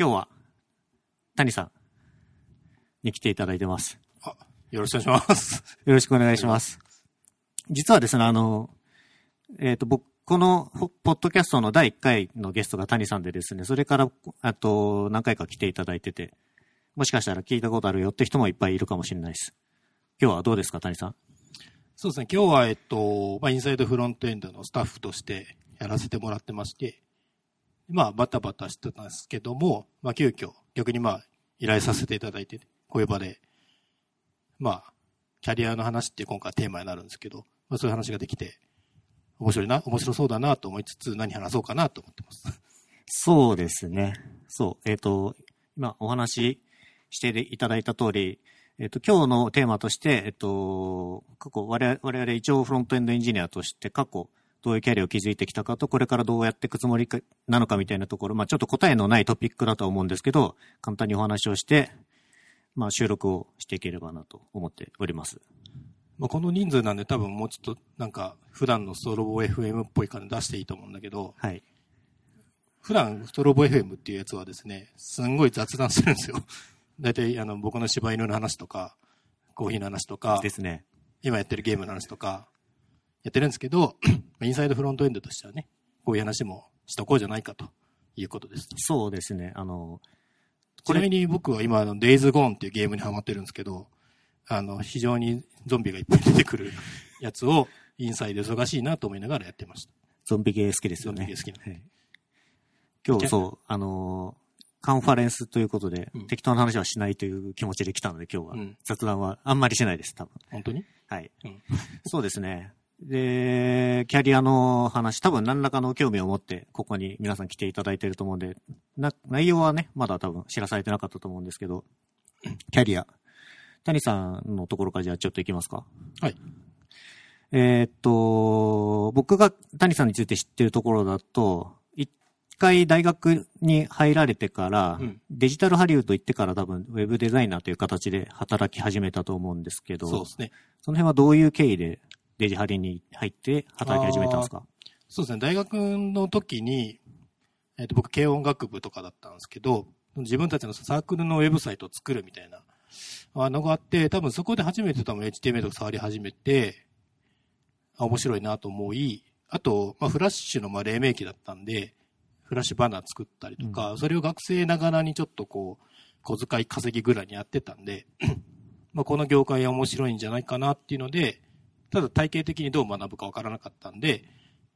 今日は、谷さんに来ていただいてます。あ、よろしくお願いします。よろしくお願いします。実はですね、あの、えっ、と、僕、このポポッドキャストの第1回のゲストが谷さんでですね、それから、あと、何回か来ていただいてて、もしかしたら聞いたことあるよって人もいっぱいいるかもしれないです。今日はどうですか、谷さん？そうですね、今日は、えっと、まあ、インサイドフロントエンドのスタッフとしてやらせてもらってまして、まあ、バタバタしてたんですけども、まあ、急遽、逆にまあ、依頼させていただいて、こういう場で、まあ、キャリアの話って今回テーマになるんですけど、まあ、そういう話ができて、面白いな、面白そうだなと思いつつ、何話そうかなと思ってます。そうですね。そう。えっ、と、今お話ししていただいた通り、えっ、と、今日のテーマとして、えっ、と、過去、我々、我々一応フロントエンドエンジニアとして過去、どういうキャリアを築いてきたかと、これからどうやっていくつもりかなのかみたいなところ、まあちょっと答えのないトピックだとは思うんですけど、簡単にお話をして、まあ収録をしていければなと思っております。まあ、この人数なんで多分もうちょっとなんか普段のストロボ FM っぽい感じ出していいと思うんだけど、はい。普段ストロボ FM っていうやつはですね、すんごい雑談するんですよ。大体あの僕の柴犬の話とか、コーヒーの話とかで、すね。今やってるゲームの話とか、やってるんですけど、まあインサイドフロントエンドとしてはね、こういう話もしとこうじゃないかということです。そうですね。あの、ちなみに僕は今、デイズゴーンっていうゲームにハマってるんですけど、あの、非常にゾンビがいっぱい出てくる やつを、インサイド忙しいなと思いながらやってました。ゾンビゲー好きですよね。ゾンビゲー好きなんではい今日そう、あのーカンファレンスということで、うん適当な話はしないという気持ちで来たので今日は、うん雑談はあんまりしないです、多分。本当に？はい。うんそうですね。で、キャリアの話、多分何らかの興味を持って、ここに皆さん来ていただいていると思うんで、な、内容はね、まだ多分知らされてなかったと思うんですけど、キャリア。谷さんのところからじゃあちょっと行きますか。はい。えーっと、僕が谷さんについて知ってるところだと、一回大学に入られてから、うんデジタルハリウッド行ってから多分ウェブデザイナーという形で働き始めたと思うんですけど、そうですね。その辺はどういう経緯でデジハリに入って働き始めたんですか？そうですね。大学の時に、えっ、と、僕、軽音楽部とかだったんですけど、自分たちのサークルのウェブサイトを作るみたいなあのがあって、多分そこで初めて多分 HTML とか触り始めて、あ面白いなと思い、あと、まあ、フラッシュのまあ黎明期だったんで、フラッシュバナー作ったりとか、それを学生ながらにちょっとこう、小遣い稼ぎぐらいにやってたんで、まあこの業界は面白いんじゃないかなっていうので、ただ体系的にどう学ぶかわからなかったんで、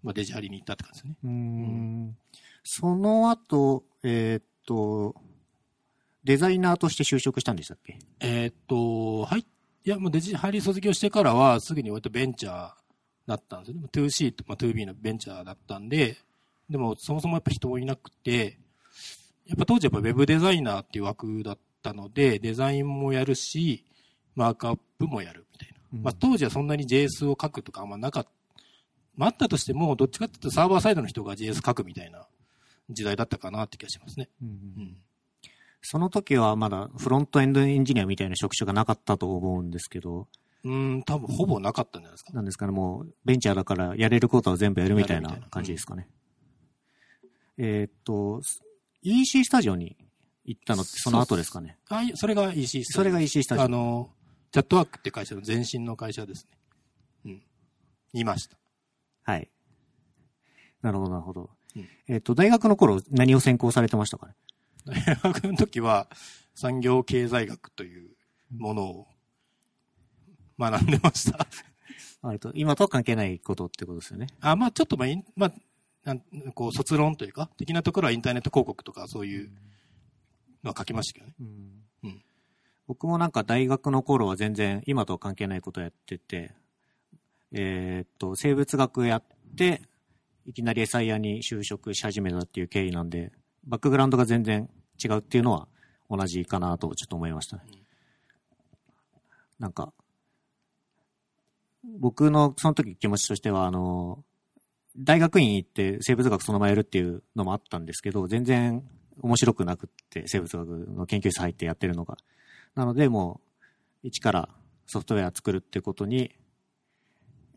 まあ、デジハリに行ったって感じですね。うーんその後、えーっと、デザイナーとして就職したんでしたっけ？えーっと、はい。いや、もうデジハリ卒業してからは、すぐに割とベンチャーだったんですよね。2C と、まあ、2B のベンチャーだったんで、でも、そもそもやっぱ人もいなくて、やっぱ当時やっぱウェブデザイナーっていう枠だったので、デザインもやるし、マークアップもやるみたいまあ、当時はそんなに JS を書くとかあんまなかった。まあ、あったとしても、どっちかっていうとサーバーサイドの人が JS 書くみたいな時代だったかなって気がしますね。うん。その時はまだフロントエンドエンジニアみたいな職種がなかったと思うんですけど、うん、多分ほぼなかったんじゃないですか。なんですかね、もうベンチャーだからやれることは全部やるみたいな感じですかね。えーっと、EC スタジオに行ったのってその後ですかね。あいそれが EC スタジオそれが EC スタジオあの、チャットワークって会社の前身の会社ですね。うん。いました。はい。なるほど、なるほど。うんえーっと、大学の頃何を専攻されてましたかね？大学の時は産業経済学というものを学んでました。割と今とは関係ないことってことですよね。あ、まあちょっとまあ、まあ、なんこう卒論というか、的なところはインターネット広告とかそういうのは書きましたけどね。うん僕もなんか大学の頃は全然今とは関係ないことやってて、えーっと、生物学やって、いきなりエサイヤに就職し始めたっていう経緯なんで、バックグラウンドが全然違うっていうのは同じかなとちょっと思いましたね。なんか、僕のその時気持ちとしては、あの、大学院行って生物学そのままやるっていうのもあったんですけど、全然面白くなくって、生物学の研究室入ってやってるのが。なので、もう、一からソフトウェア作るってことに、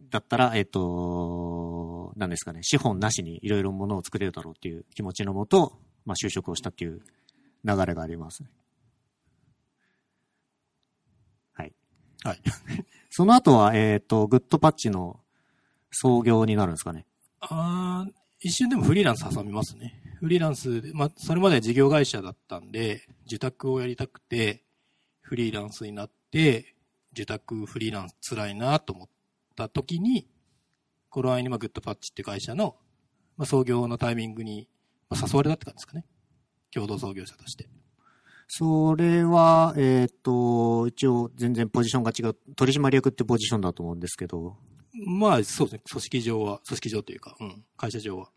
だったら、えっ、と、何ですかね、資本なしにいろいろものを作れるだろうっていう気持ちのもと、まあ就職をしたっていう流れがありますね。はい。はい。その後は、えっ、と、グッドパッチの創業になるんですかね。あー一瞬でもフリーランス挟みますね。フリーランスで、まあ、それまでは事業会社だったんで、受託をやりたくて、フリーランスになって、受託フリーランス辛いなと思った時に、頃合いにまあグッドパッチって会社の、まあ、創業のタイミングに、まあ、誘われたって感じですかね。共同創業者として。それは、えっ、と、一応全然ポジションが違う、取締役ってポジションだと思うんですけど、まあ、そうですね。組織上は、組織上というか、うん、会社上は。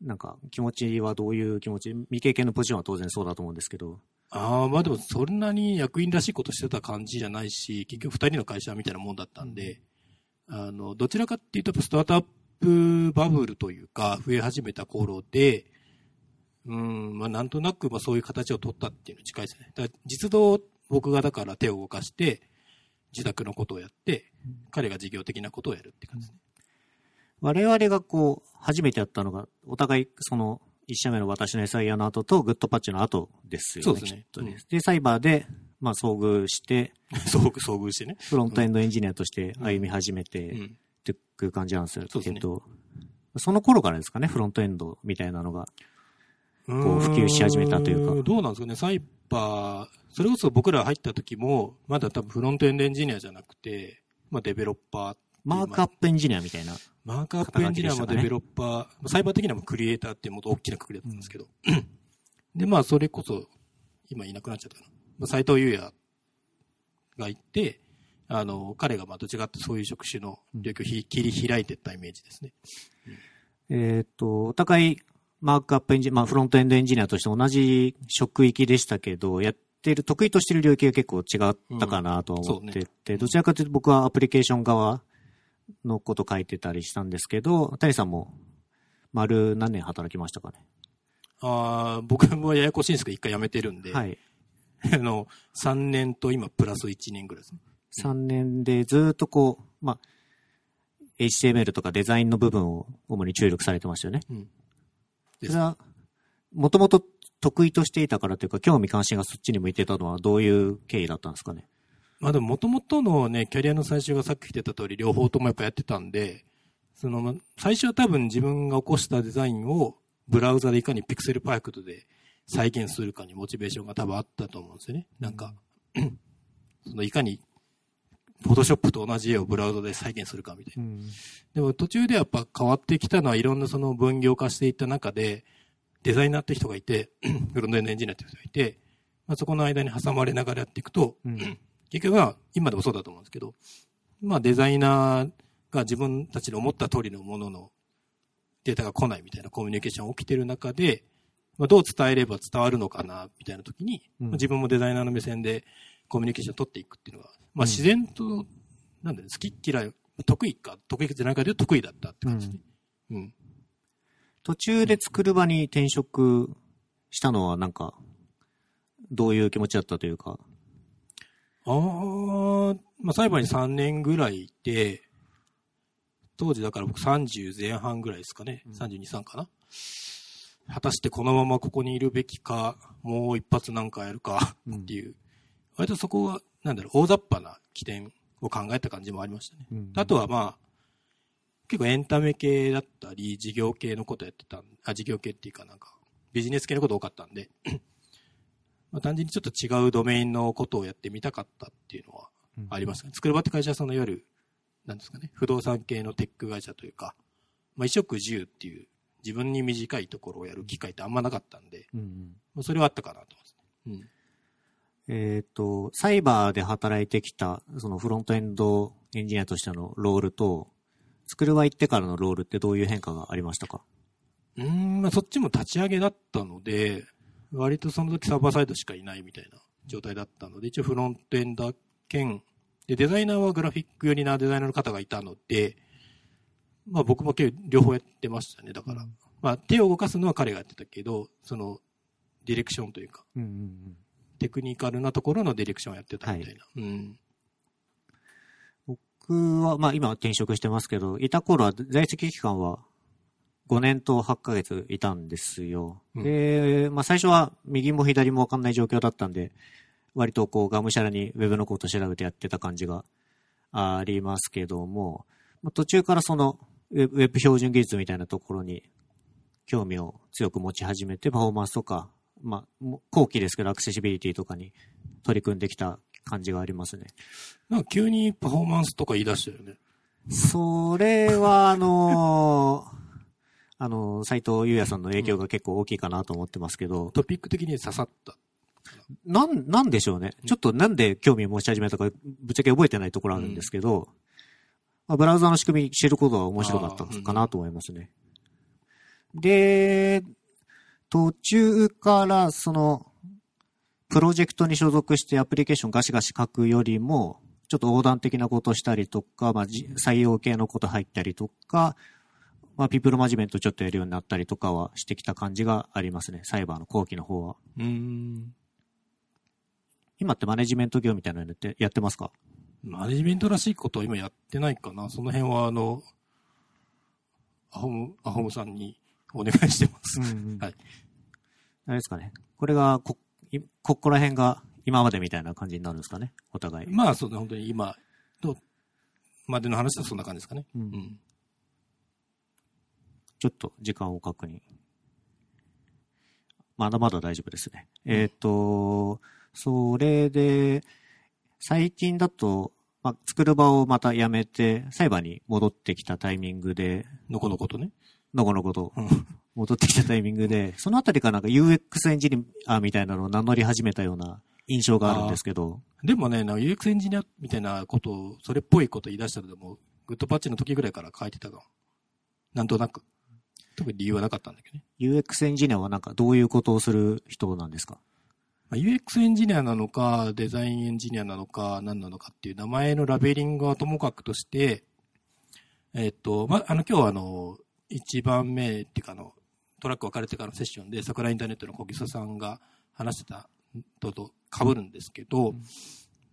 なんか気持ちはどういう気持ち、未経験のポジションは当然そうだと思うんですけど、ああ、まあでもそんなに役員らしいことしてた感じじゃないし、結局二人の会社みたいなもんだったんで、あの、どちらかっていうと、スタートアップバブルというか、増え始めた頃で、うん、まあなんとなく、まあそういう形を取ったっていうのに近いですね。だ実動、僕がだから手を動かして、自宅のことをやって、彼が事業的なことをやるって感じですね。我々がこう、初めてやったのが、お互いその、一社目の私の SIR の後とグッドパッチの後ですよね。そうですねで、サイバーで、まあ遭遇して、遭遇、遭遇してね。フロントエンドエンジニアとして歩み始めて、っうん。ていう感じなんですよ。そうですねえっと、その頃からですかね、フロントエンドみたいなのが。こう普及し始めたというかどうなんですかね、サイバー、それこそ僕ら入った時も、まだ多分フロントエンドエンジニアじゃなくて、まあデベロッパーっマークアップエンジニアみたいな。マークアップエンジニアもデベロッパー、サイバー的にはクリエイターっていうもっと大きなくくりだったんですけど。で、まあそれこそ、今いなくなっちゃったかな。まあ、斎藤優也がいて、あの、彼がまあどちらかってそういう職種の領域をひ切り開いていったイメージですね。えっ、と、お互いマークアップエンジニア、まあフロントエンドエンジニアとして同じ職域でしたけど、やってる、得意としてる領域が結構違ったかなとは思ってて、どちらかというと僕はアプリケーション側のこと書いてたりしたんですけど、谷さんも丸何年働きましたかね？ああ、僕もややこしいんですけど、一回辞めてるんで、はい。あの、3年と今プラス1年ぐらいですね。3年でずっとこう、まあ、HTML とかデザインの部分を主に注力されてましたよね。うん。それは、もともと得意としていたからというか、興味関心がそっちに向いてたのはどういう経緯だったんですかね？まあでも元々のね、キャリアの最初がさっき言ってた通り、両方ともやっぱやってたんで、その、ま最初は多分自分が起こしたデザインをブラウザでいかにピクセルパークトで再現するかにモチベーションが多分あったと思うんですよね。なんか、そのいかに、フォトショップと同じ絵をブラウザで再現するかみたいな。うん。でも途中でやっぱ変わってきたのはいろんなその分業化していった中で、デザイナーって人がいて、フロントエンドエンジニアって人がいて、まあ、そこの間に挟まれながらやっていくと、うん。結局は今でもそうだと思うんですけど、まあデザイナーが自分たちの思った通りのもののデータが来ないみたいなコミュニケーションが起きてる中で、まあ、どう伝えれば伝わるのかな、みたいな時に、うんまあ自分もデザイナーの目線でコミュニケーションを取っていくっていうのが、まあ自然と、なんだろう、好き嫌い、得意か、得意じゃないかで得意だったって感じですね。うん。途中で作る場に転職したのはなんか、どういう気持ちだったというか？ああ、まあ、裁判に3年ぐらいいて、当時だから僕30前半ぐらいですかね。32、3かな。果たしてこのままここにいるべきか、もう一発なんかやるかっていう、割とそこは、なんだろう、大雑把な起点を考えた感じもありましたね。うんあとはまあ、結構エンタメ系だったり、事業系のことやってたん、あ、事業系っていうかなんか、ビジネス系のこと多かったんで、まあ単純にちょっと違うドメインのことをやってみたかったっていうのはありますね。作る場って会社はそのいわゆる、なんですかね、不動産系のテック会社というか、まあ衣食住っていう自分に短いところをやる機会ってあんまなかったんで、うんうんまあそれはあったかなと思いますね。えっ、と、サイバーで働いてきた、そのフロントエンドエンジニアとしてのロールと、作る場行ってからのロールってどういう変化がありましたか？うん、まあそっちも立ち上げだったので、割とその時サーバーサイドしかいないみたいな状態だったので、一応フロントエンダー兼、で、デザイナーはグラフィック寄りなデザイナーの方がいたので、まあ僕も両方やってましたね。だから、まあ手を動かすのは彼がやってたけど、その、ディレクションというか、うんうんうん。テクニカルなところのディレクションをやってたみたいな。うん。僕は、まあ今は転職してますけど、いた頃は在籍期間は5年と8ヶ月いたんですよ。うんで、まあ最初は右も左もわかんない状況だったんで、割とこうがむしゃらにウェブのこと調べてやってた感じがありますけども、まあ途中からそのウェブ標準技術みたいなところに興味を強く持ち始めて、パフォーマンスとか、まあ、後期ですけどアクセシビリティとかに取り組んできた感じがありますね。なんか急にパフォーマンスとか言い出したよね。それは、あのーあのー、斉藤優也さんの影響が結構大きいかなと思ってますけど、トピック的に刺さった。なん、なんでしょうね。ちょっとなんで興味を持ち始めたか、ぶっちゃけ覚えてないところあるんですけど、まあ、ブラウザの仕組み知ることは面白かったかなと思いますね。で、途中からその、プロジェクトに所属してアプリケーションガシガシ書くよりも、ちょっと横断的なことしたりとか、まあ、じ採用系のこと入ったりとか、まあ、ピープルマネジメントちょっとやるようになったりとかはしてきた感じがありますね。サイバーの後期の方は。うーん。今ってマネジメント業みたいなのやってやってますか？マネジメントらしいことは今やってないかな。その辺は、あの、アホム、アホムさんにお願いしてます。うん はい。あれですかね。これがこ、いここら辺が今までみたいな感じになるんですかね？お互い。まあ、そうね、本当に今のまでの話はそんな感じですかね。うんうん。ちょっと時間を確認。まだまだ大丈夫ですね。えっ、と、それで、最近だと、まあ、作る場をまたやめて、サイバーに戻ってきたタイミングで、のこのことね。のこのことうん戻ってきたタイミングで、そのあたりからなんか UX エンジニアみたいなのを名乗り始めたような印象があるんですけど、でもね、なんか UX エンジニアみたいなことを、それっぽいこと言い出したのでも、グッドパッチの時ぐらいから書いてたの。なんとなく。特に理由はなかったんだけどね。UX エンジニアはなんかどういうことをする人なんですか？まあ UX エンジニアなのか、デザインエンジニアなのか、何なのかっていう名前のラベリングはともかくとして、えっと、まあ、あの、今日はあの、一番目っていうかあの、トラック分かれてからのセッションで、桜インターネットの小木曽さんが話してたのと被るんですけど、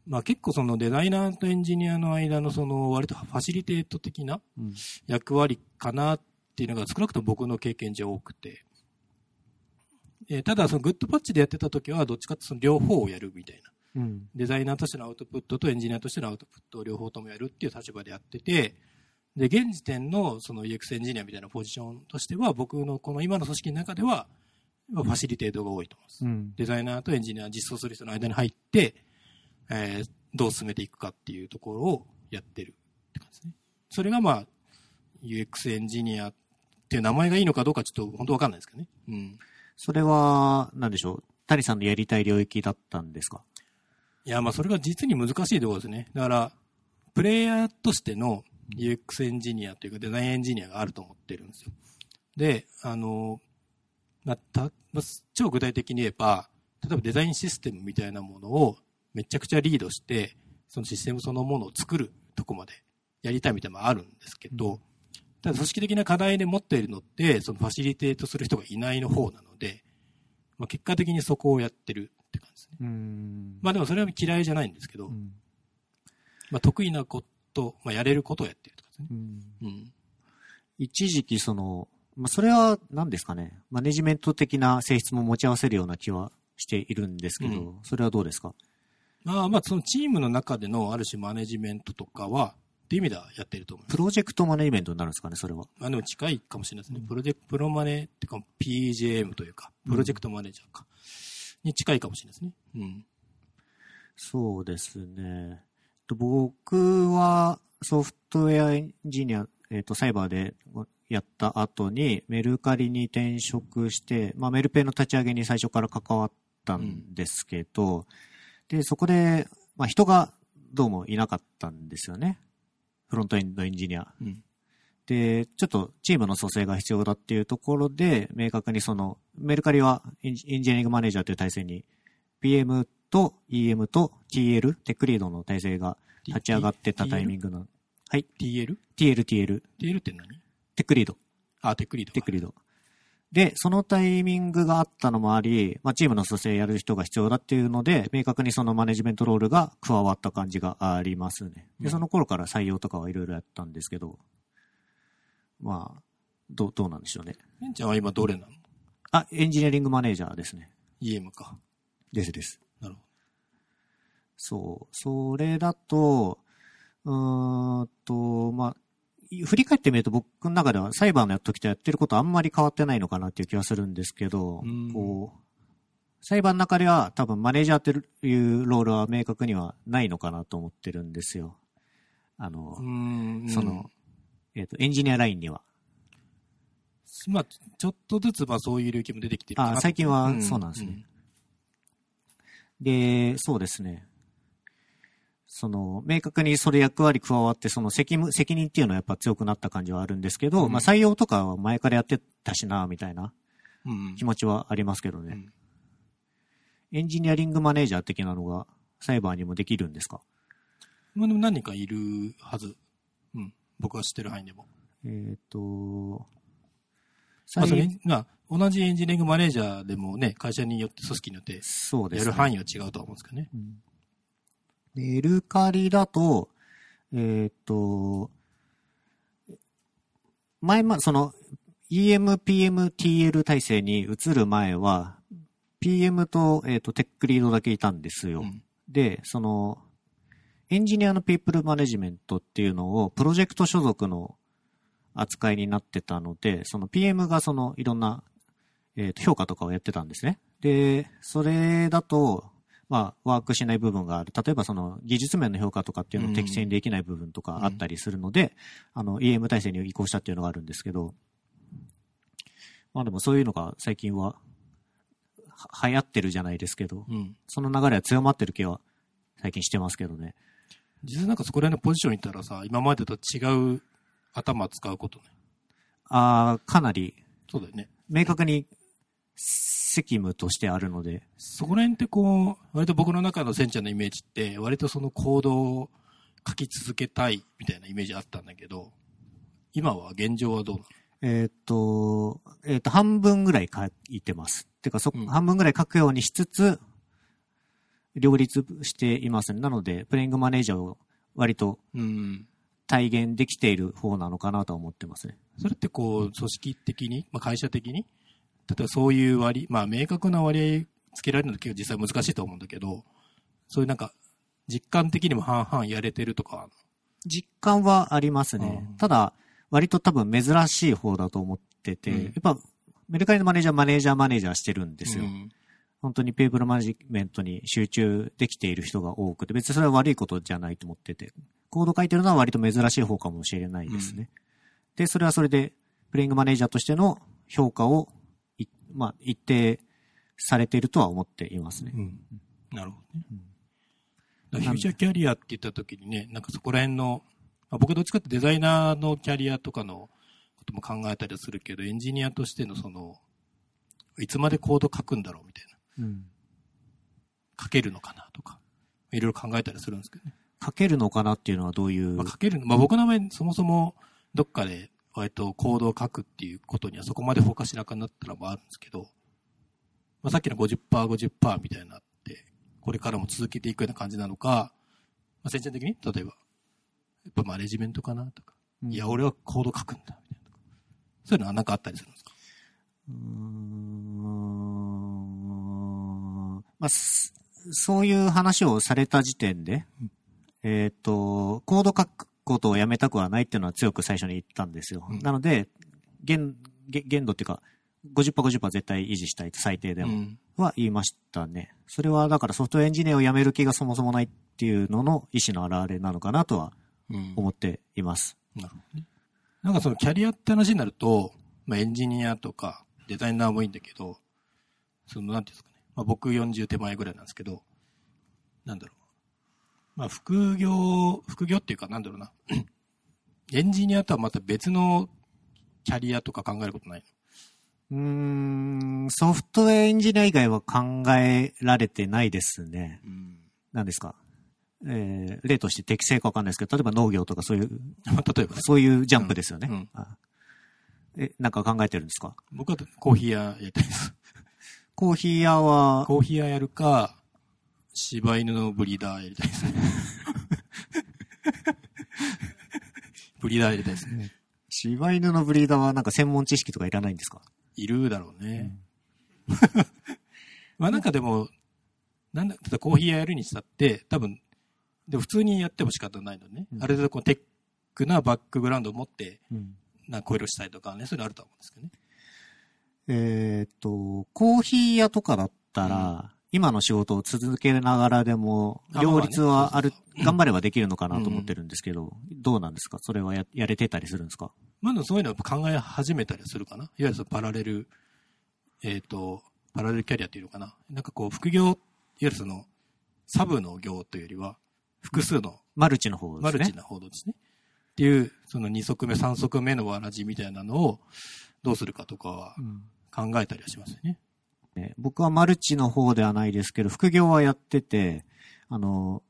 まあ結構そのデザイナーとエンジニアの間のその割とファシリテート的なうん。役割かなっていうのが少なくとも僕の経験上多くて、えーただそのグッドパッチでやってた時はどっちかっていうとその両方をやるみたいな。うん。デザイナーとしてのアウトプットとエンジニアとしてのアウトプットを両方ともやるっていう立場でやってて、で、現時点のその UX エンジニアみたいなポジションとしては、僕のこの今の組織の中では、ファシリテートが多いと思います。うん。デザイナーとエンジニア、実装する人の間に入って、えーどう進めていくかっていうところをやってるって感じですね。それがまあ、UX エンジニアっていう名前がいいのかどうかちょっと本当わかんないですけどね。うん。それは、なんでしょう？谷さんのやりたい領域だったんですか？いや、まあそれが実に難しいところですね。だから、プレイヤーとしての UX エンジニアというかデザインエンジニアがあると思ってるんですよ。で、あの、まあ、た、まあ、超具体的に言えば、例えばデザインシステムみたいなものをめちゃくちゃリードして、そのシステムそのものを作るとこまでやりたいみたいなのもあるんですけど、ただ組織的な課題で持っているのって、そのファシリテートする人がいないの方なので、まあ、結果的にそこをやってるって感じですね。うんまあでもそれは嫌いじゃないんですけど、うん。まあ得意なこと、まあやれることをやってるとかですね。一時期その、まあ、それは何ですかね。マネジメント的な性質も持ち合わせるような気はしているんですけど、うんそれはどうですか？まあまあそのチームの中でのある種マネジメントとかは、っていう意味ではやってると思います。プロジェクトマネジメントになるんですかね、それは。まあでも近いかもしれないですね。プロジェクト、プロマネっていうか PJM というか、プロジェクトマネージャーか、に近いかもしれないですね。うん。そうですね。と僕はソフトウェアエンジニア、えっ、と、サイバーでやった後にメルカリに転職して、まあ、メルペイの立ち上げに最初から関わったんですけど、で、そこで、まあ、人がどうもいなかったんですよね。フロントエンドエンジニア。うん。で、ちょっとチームの蘇生が必要だっていうところで、明確にその、メルカリはエンジエンジニアリングマネージャーという体制に、PM と EM と TL、テックリードの体制が立ち上がってたタイミングの、はい、TL?TL TL、TL、って何？テックリード、あ、テックリード。テックリード。で、そのタイミングがあったのもあり、まあ、チームの蘇生やる人が必要だっていうので、明確にそのマネジメントロールが加わった感じがありますね。で、うんその頃から採用とかはいろいろやったんですけど、まあ、どう、どうなんでしょうね。ケンちゃんは今どれなの？あ、エンジニアリングマネージャーですね。?EM か。ですです。なるほそう。それだと、うーんと、まあ、振り返ってみると僕の中では裁判の時とやってることあんまり変わってないのかなっていう気はするんですけどうん、こう、裁判の中では多分マネージャーっていうロールは明確にはないのかなと思ってるんですよ。あの。その、えっ、と、エンジニアラインには。まあ、ちょっとずつ、まあそういう領域も出てきてるあ最近はそうなんですね。で、そうですね。その、明確にそれ役割加わって、その責務、責任っていうのはやっぱ強くなった感じはあるんですけど、うんまあ採用とかは前からやってたしな、みたいな気持ちはありますけどね。うんエンジニアリングマネージャー的なのがサイバーにもできるんですか？まあでも何人かいるはず。うん。僕は知ってる範囲でも。えっ、と、まあ、そ採れ、まあ、同じエンジニアリングマネージャーでもね、会社によって、組織によって、そうですね。やる範囲は違うとは思うんですけどね。うんメルカリだと、えーっと、前ま、その、EM、PM、TL 体制に移る前は、PM と、えーっと、テックリードだけいたんですよ。うんで、その、エンジニアのピープルマネジメントっていうのを、プロジェクト所属の扱いになってたので、その PM がその、いろんな、えーと、評価とかをやってたんですね。で、それだと、まあ、ワークしない部分がある。例えばその技術面の評価とかっていうのを適正にできない部分とかあったりするので、あの、EM 体制に移行したっていうのがあるんですけど、まあでもそういうのが最近は、は流行ってるじゃないですけど、うん。その流れは強まってる気は最近してますけどね。実際なんかそこら辺のポジションにいたらさ、今までと違う頭使うことね。ああ、かなりそうだよね。明確に責務としてあるので、そこら辺ってこう、割と僕の中のセンちゃんのイメージって、割とその行動を書き続けたいみたいなイメージあったんだけど、今は現状はどうなの？えーっと、えーっと、半分ぐらい書いてます。てか、そ、うん半分ぐらい書くようにしつつ、両立していますね。なので、プレイングマネージャーを割とうん。体現できている方なのかなとは思ってますね。それってこう、組織的に、まあ、会社的に、例えばそういう割、まあ明確な割合つけられるのって結構実際難しいと思うんだけど、そういうなんか、実感的にも半々やれてるとか、実感はありますね。うんただ、割と多分珍しい方だと思ってて、うんやっぱ、メルカリのマネージャー、マネージャー、マネージャーしてるんですよ。うん本当にペーブルマネジメントに集中できている人が多くて、別にそれは悪いことじゃないと思ってて、コード書いてるのは割と珍しい方かもしれないですね。で、それはそれで、プレイングマネージャーとしての評価を、いまあ、一定されているとは思っていますね。うん。なるほどね。うんフューチャーキャリアって言った時にね、なんかそこら辺の、まあ、僕はどっちかってデザイナーのキャリアとかのことも考えたりはするけど、エンジニアとしてのその、いつまでコード書くんだろうみたいな。うん。書けるのかなとか、いろいろ考えたりするんですけどね。書けるのかなっていうのはどういう、まあ、書けるの、まあ、僕の場合、そもそもどっかで割とコードを書くっていうことにはそこまでフォーカスしなくなったらもあるんですけど、まあ、さっきの50%、50%みたいになって、これからも続けていくような感じなのか、まあ、先進的に、例えば、やっぱマネジメントかなとか、うん。いや、俺はコード書くんだ、みたいな。そういうのはなんかあったりするんですか？うーん。まあ、すそういう話をされた時点で、えっ、と、コード書くことをやめたくはないっていうのは強く最初に言ったんですよ。うんなので、限、限限度っていうか、50%、50%絶対維持したいと最低でも、うん。は言いましたね。それはだからソフトエンジニアを辞める気がそもそもないっていうのの意思の表れなのかなとはうん。思っています。なるほどね。なんかそのキャリアって話になると、まあエンジニアとかデザイナーもいいんだけど、そのなんていうんですかね。まあ僕40手前ぐらいなんですけど、なんだろう。まあ副業、副業っていうかなんだろうな。エンジニアとはまた別のキャリアとか考えることないうーん、ソフトウェアエンジニア以外は考えられてないですね。の。うん。何ですか？えー、例として適正かわかんないですけど、例えば農業とかそういう、ま あ例えばね、そういうジャンプですよね。うんうんあえ、なんか考えてるんですか？僕はコーヒー屋やりたいです。コーヒー屋は、コーヒー屋やるか、柴犬のブリーダーやりたいですね。ブリーダーやりたいですね。柴犬のブリーダーはなんか専門知識とかいらないんですか？いるだろうね。まあなんかでも、なんだ、ただコーヒー屋やるにしたって、多分、でも普通にやっても仕方ないのね。うんある程度こうテックなバックグラウンドを持って、うん。なんかコイルしたりとかね、そういうのあると思うんですけどね。えーっと、コーヒー屋とかだったら、今の仕事を続けながらでも、あ両立はある頑張ればできるのかなと思ってるんですけど、どうなんですか？それはややれてたりするんですか？まだそういうのは考え始めたりするかな？いわゆるそのパラレル、えっ、と、パラレルキャリアっていうのかな？なんかこう、副業、いわゆるその、サブの業というよりは、複数のマルチの方ですね。マルチな報道ですね。っていう、その2足目、3足目のわらじみたいなのをどうするかとかはうん考えたりはしますよね。ね僕はマルチの方ではないですけど、副業はやってて、あの、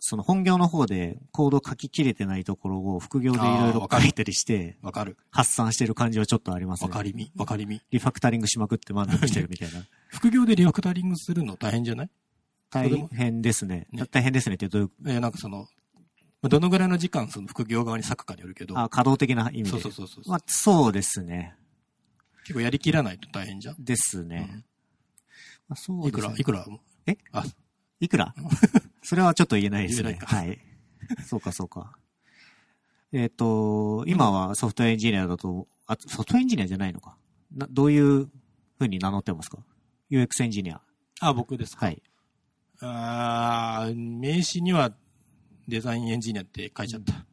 その本業の方でコード書ききれてないところを副業でいろいろ書いたりして、わかる。発散してる感じはちょっとありますね。わかりみ。わかりみ。リファクタリングしまくって満足してるみたいな。副業でリファクタリングするの大変じゃない？大変ですね。ね大変ですねってどういう、えーなんかその、まあどのぐらいの時間その副業側に割くかによるけど、あ、稼働的な意味で。そうそうそうそう、まあ、そうですね。結構やりきらないと大変じゃん。ですね。まあ、そういくら、ですね。いくら、え？あ、いくら？それはちょっと言えないですね。はい。そうか、そうか。えっ、と、今はソフトエンジニアだと、あ、ソフトエンジニアじゃないのか。などういう風に名乗ってますか ?UX エンジニア。あ、僕ですか？はい。あー名刺にはデザインエンジニアって書いちゃった。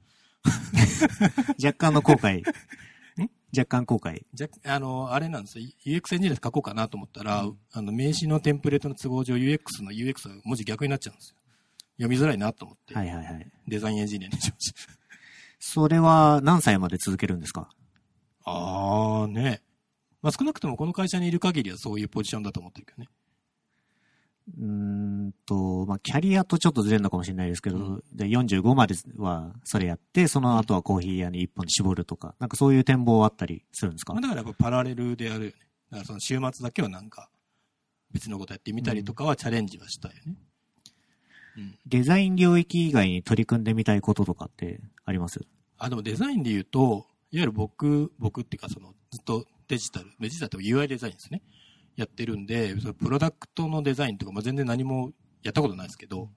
若干の後悔。若干後悔。じゃ、あの、あれなんですよ。UX エンジニアって書こうかなと思ったら、あの、名刺のテンプレートの都合上 UX の UX が文字逆になっちゃうんですよ。読みづらいなと思って、はいはいはい。デザインエンジニアにしました。それは何歳まで続けるんですか？あーね。まあ、少なくともこの会社にいる限りはそういうポジションだと思ってるけどね。うーんと、まあ、キャリアとちょっとずれるのかもしれないですけど、うんで45まではそれやって、その後はコーヒー屋に一本に絞るとか、なんかそういう展望はあったりするんですか？まあ、だからやっぱパラレルでやるよね。だからその週末だけはなんか別のことやってみたりとかはチャレンジはしたいよね。うん。デザイン領域以外に取り組んでみたいこととかってあります？あ、でもデザインで言うと、いわゆる僕、僕っていうかそのずっとデジタル、デジタルと UI デザインですね。やってるんで、そのプロダクトのデザインとか、まあ、全然何もやったことないですけど、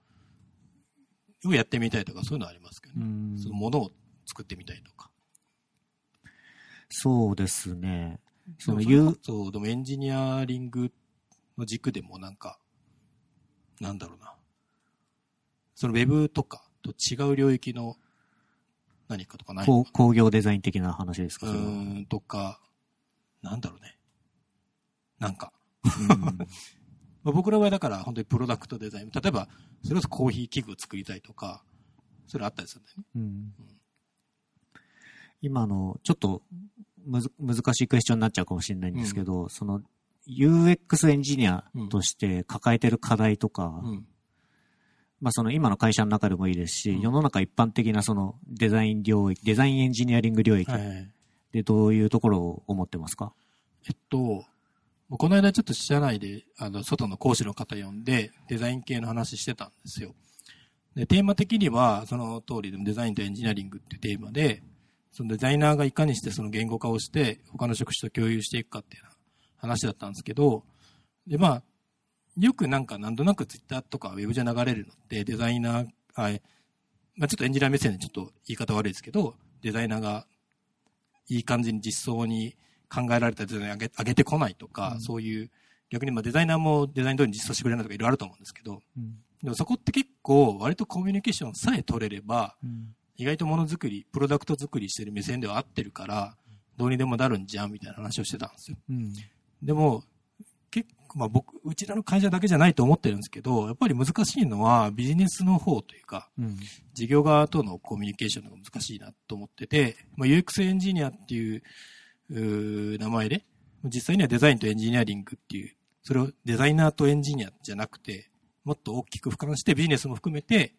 をやってみたいとかそういうのはありますけどね。んそのものを作ってみたいとか。そうですね。そのう、そう、でもエンジニアリングの軸でもなんか、なんだろうな。そのウェブとかと違う領域の何かとかないのこう工業デザイン的な話ですかうん、とか、なんだろうね。なんか。うんまあ、僕らはだから本当にプロダクトデザイン。例えば、それこそコーヒー器具を作りたいとか、それあったりするんだよね。うん今の、ちょっとむず難しいクエスチョンになっちゃうかもしれないんですけど、その UX エンジニアとして抱えてる課題とか、うん。まあその今の会社の中でもいいですし、うん世の中一般的なそのデザイン領域、デザインエンジニアリング領域はいはい。でどういうところを思ってますか？えっと、この間ちょっと社内で、あの、外の講師の方呼んで、デザイン系の話してたんですよ。で、テーマ的には、その通りでもデザインとエンジニアリングっていうテーマで、そのデザイナーがいかにしてその言語化をして、他の職種と共有していくかっていう話だったんですけど、で、まあ、よくなんかなんとなくツイッターとかウェブじゃ流れるのって、デザイナー、あまあちょっとエンジニア目線でちょっと言い方悪いですけど、デザイナーがいい感じに実装に考えられたデザインを上げ上げてこないとか、うん。そういう、逆にまあデザイナーもデザイン通りに実装してくれないとかいろいろあると思うんですけど、でもそこって結構割とコミュニケーションさえ取れれば、意外とものづくり、プロダクト作りしてる目線では合ってるから、どうにでもなるんじゃんみたいな話をしてたんですよ。うん。でも、結構、まあ僕、うちらの会社だけじゃないと思ってるんですけど、やっぱり難しいのはビジネスの方というか、うん。事業側とのコミュニケーションが難しいなと思ってて、まあ、UX エンジニアっていう名前で、実際にはデザインとエンジニアリングっていう、それをデザイナーとエンジニアじゃなくて、もっと大きく俯瞰してビジネスも含めて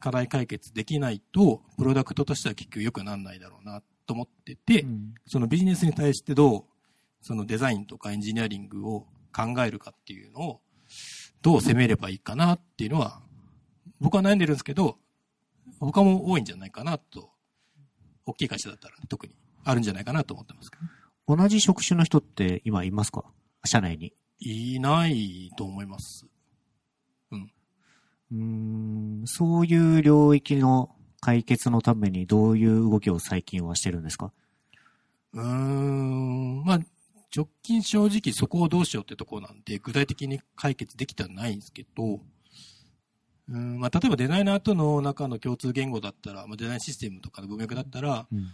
課題解決できないと、プロダクトとしては結局良くならないだろうなと思ってて、うん。そのビジネスに対してどう、そのデザインとかエンジニアリングを考えるかっていうのを、どう攻めればいいかなっていうのは、僕は悩んでるんですけど、他も多いんじゃないかなと大きい会社だったら特にあるんじゃないかなと思ってますけど。同じ職種の人って今いますか？社内に。いないと思います。うーん、そういう領域の解決のためにどういう動きを最近はしてるんですか？うーん、まあ、直近正直そこをどうしようってところなんで、具体的に解決できてはないんですけど、うーん、まあ、例えばデザイナーとの中の共通言語だったら、まあ、デザインシステムとかの文脈だったら、うん。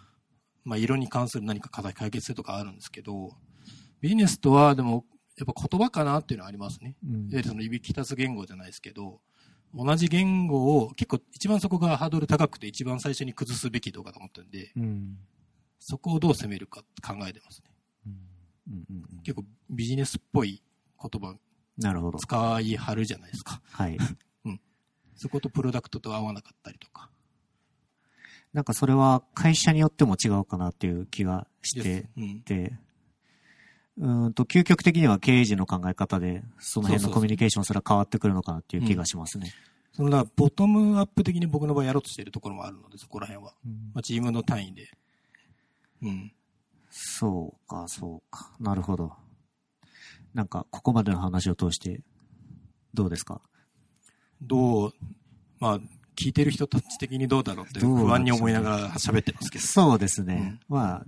まあ、色に関する何か課題解決するとかあるんですけど、ビジネスとはでも、やっぱ言葉かなっていうのはありますね。うんいわゆるそのいびき立つ言語じゃないですけど、同じ言語を結構一番そこがハードル高くて一番最初に崩すべき動画と思ってるんで、うん。そこをどう攻めるか考えてますね。うんうんうん結構ビジネスっぽい言葉なるほど。使いはるじゃないですか。はい。そことプロダクトと合わなかったりとか。なんかそれは会社によっても違うかなっていう気がしでてすうん。て、うーんと、究極的には経営時の考え方で、その辺のコミュニケーションすら変わってくるのかなっていう気がしますね。そのだボトムアップ的に僕の場合やろうとしているところもあるので、そこら辺は。うんまあ、チームの単位で。うん。そうか、そうか。なるほど。なんか、ここまでの話を通して、どうですか？どう、まあ、聞いてる人たち的にどうだろうって不安に思いながら喋ってますけど。そうですね。ま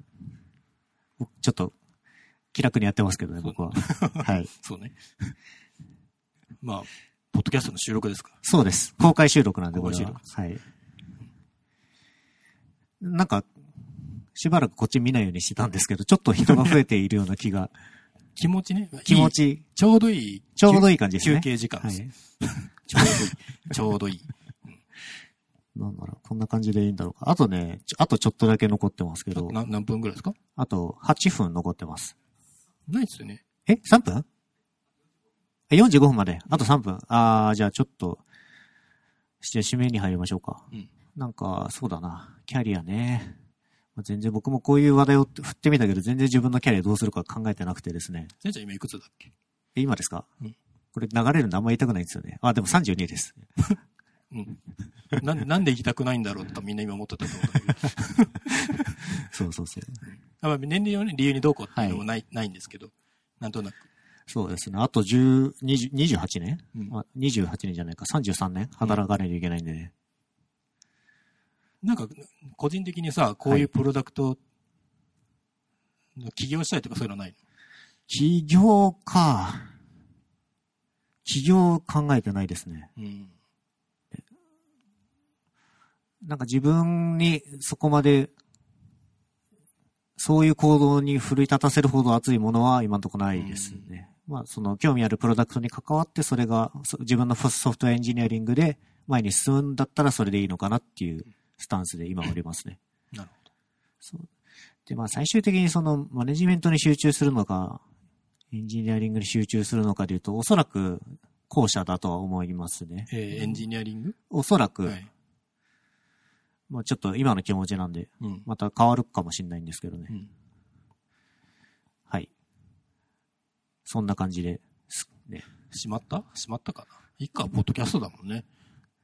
あ、ちょっと、気楽にやってますけどね、僕は。はい。そうね。まあ、ポッドキャストの収録ですか？ら。そうです。公開収録なんで、これははい。なんか、しばらくこっち見ないようにしてたんですけど、ちょっと人が増えているような気が、気持ちね。気持いい。ち、ちょうどいい。ちょうどいい感じですね休憩時間です。はい。ちょうどいい。ちょうどいい。なんだろう、こんな感じでいいんだろうか。あとね、あとちょっとだけ残ってますけど、な何分ぐらいですか？あと8分残ってます。ないですよね。え ?3 分？え ?45 分まで。あと3分。あー、じゃあちょっと、じゃあ締めに入りましょうか。うんなんか、そうだな。キャリアね。まあ全然僕もこういう話題を振ってみたけど、全然自分のキャリアどうするか考えてなくてですね。せんちゃん今いくつだっけ？え、今ですか、うんこれ流れるんであんま言いたくないんですよね。あ、でも32です。うん。ななんで行きたくないんだろうとかみんな今思ってたと思うんだけど。そうそうそう。あまあ年齢をね、理由にどうこうっていうのもない、ないんですけど、なんとなく。そうですね。あと10、20 28年、うんあ ?28 年じゃないか。33年？働かないといけないんでね。なんか、個人的にさ、こういうプロダクト、起業したいとかそういうのないの？起業か。起業考えてないですね。うん。なんか自分にそこまで、そういう行動に奮い立たせるほど熱いものは今のところないですね。まあ、その興味あるプロダクトに関わって、それがそ自分のソフトウェアエンジニアリングで前に進むんだったらそれでいいのかなっていうスタンスで今はおりますね。なるほど。そう。で、まあ最終的にそのマネジメントに集中するのか、エンジニアリングに集中するのかでいうと、おそらく後者だとは思いますね。えーエンジニアリング？おそらく、はい。まあちょっと今の気持ちなんで、うん。また変わるかもしれないんですけどね。うん。はい。そんな感じで、すね。しまった？しまったかな？いいか、ポッドキャストだもんね。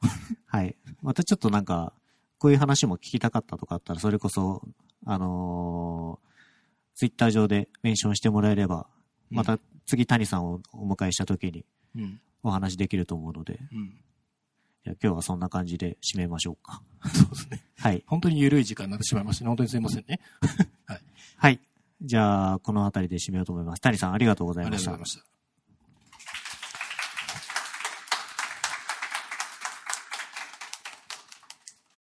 はい。またちょっとなんか、こういう話も聞きたかったとかあったら、それこそ、あのー、ツイッター上でメンションしてもらえれば、また次谷さんをお迎えした時にうん。お話できると思うので、うん。今日はそんな感じで締めましょうか。そうですね。はい。本当に緩い時間になってしまいましたね。本当にすいませんね。はい。はい。じゃあ、この辺りで締めようと思います。谷さんありがとうござありがいましたとうございました。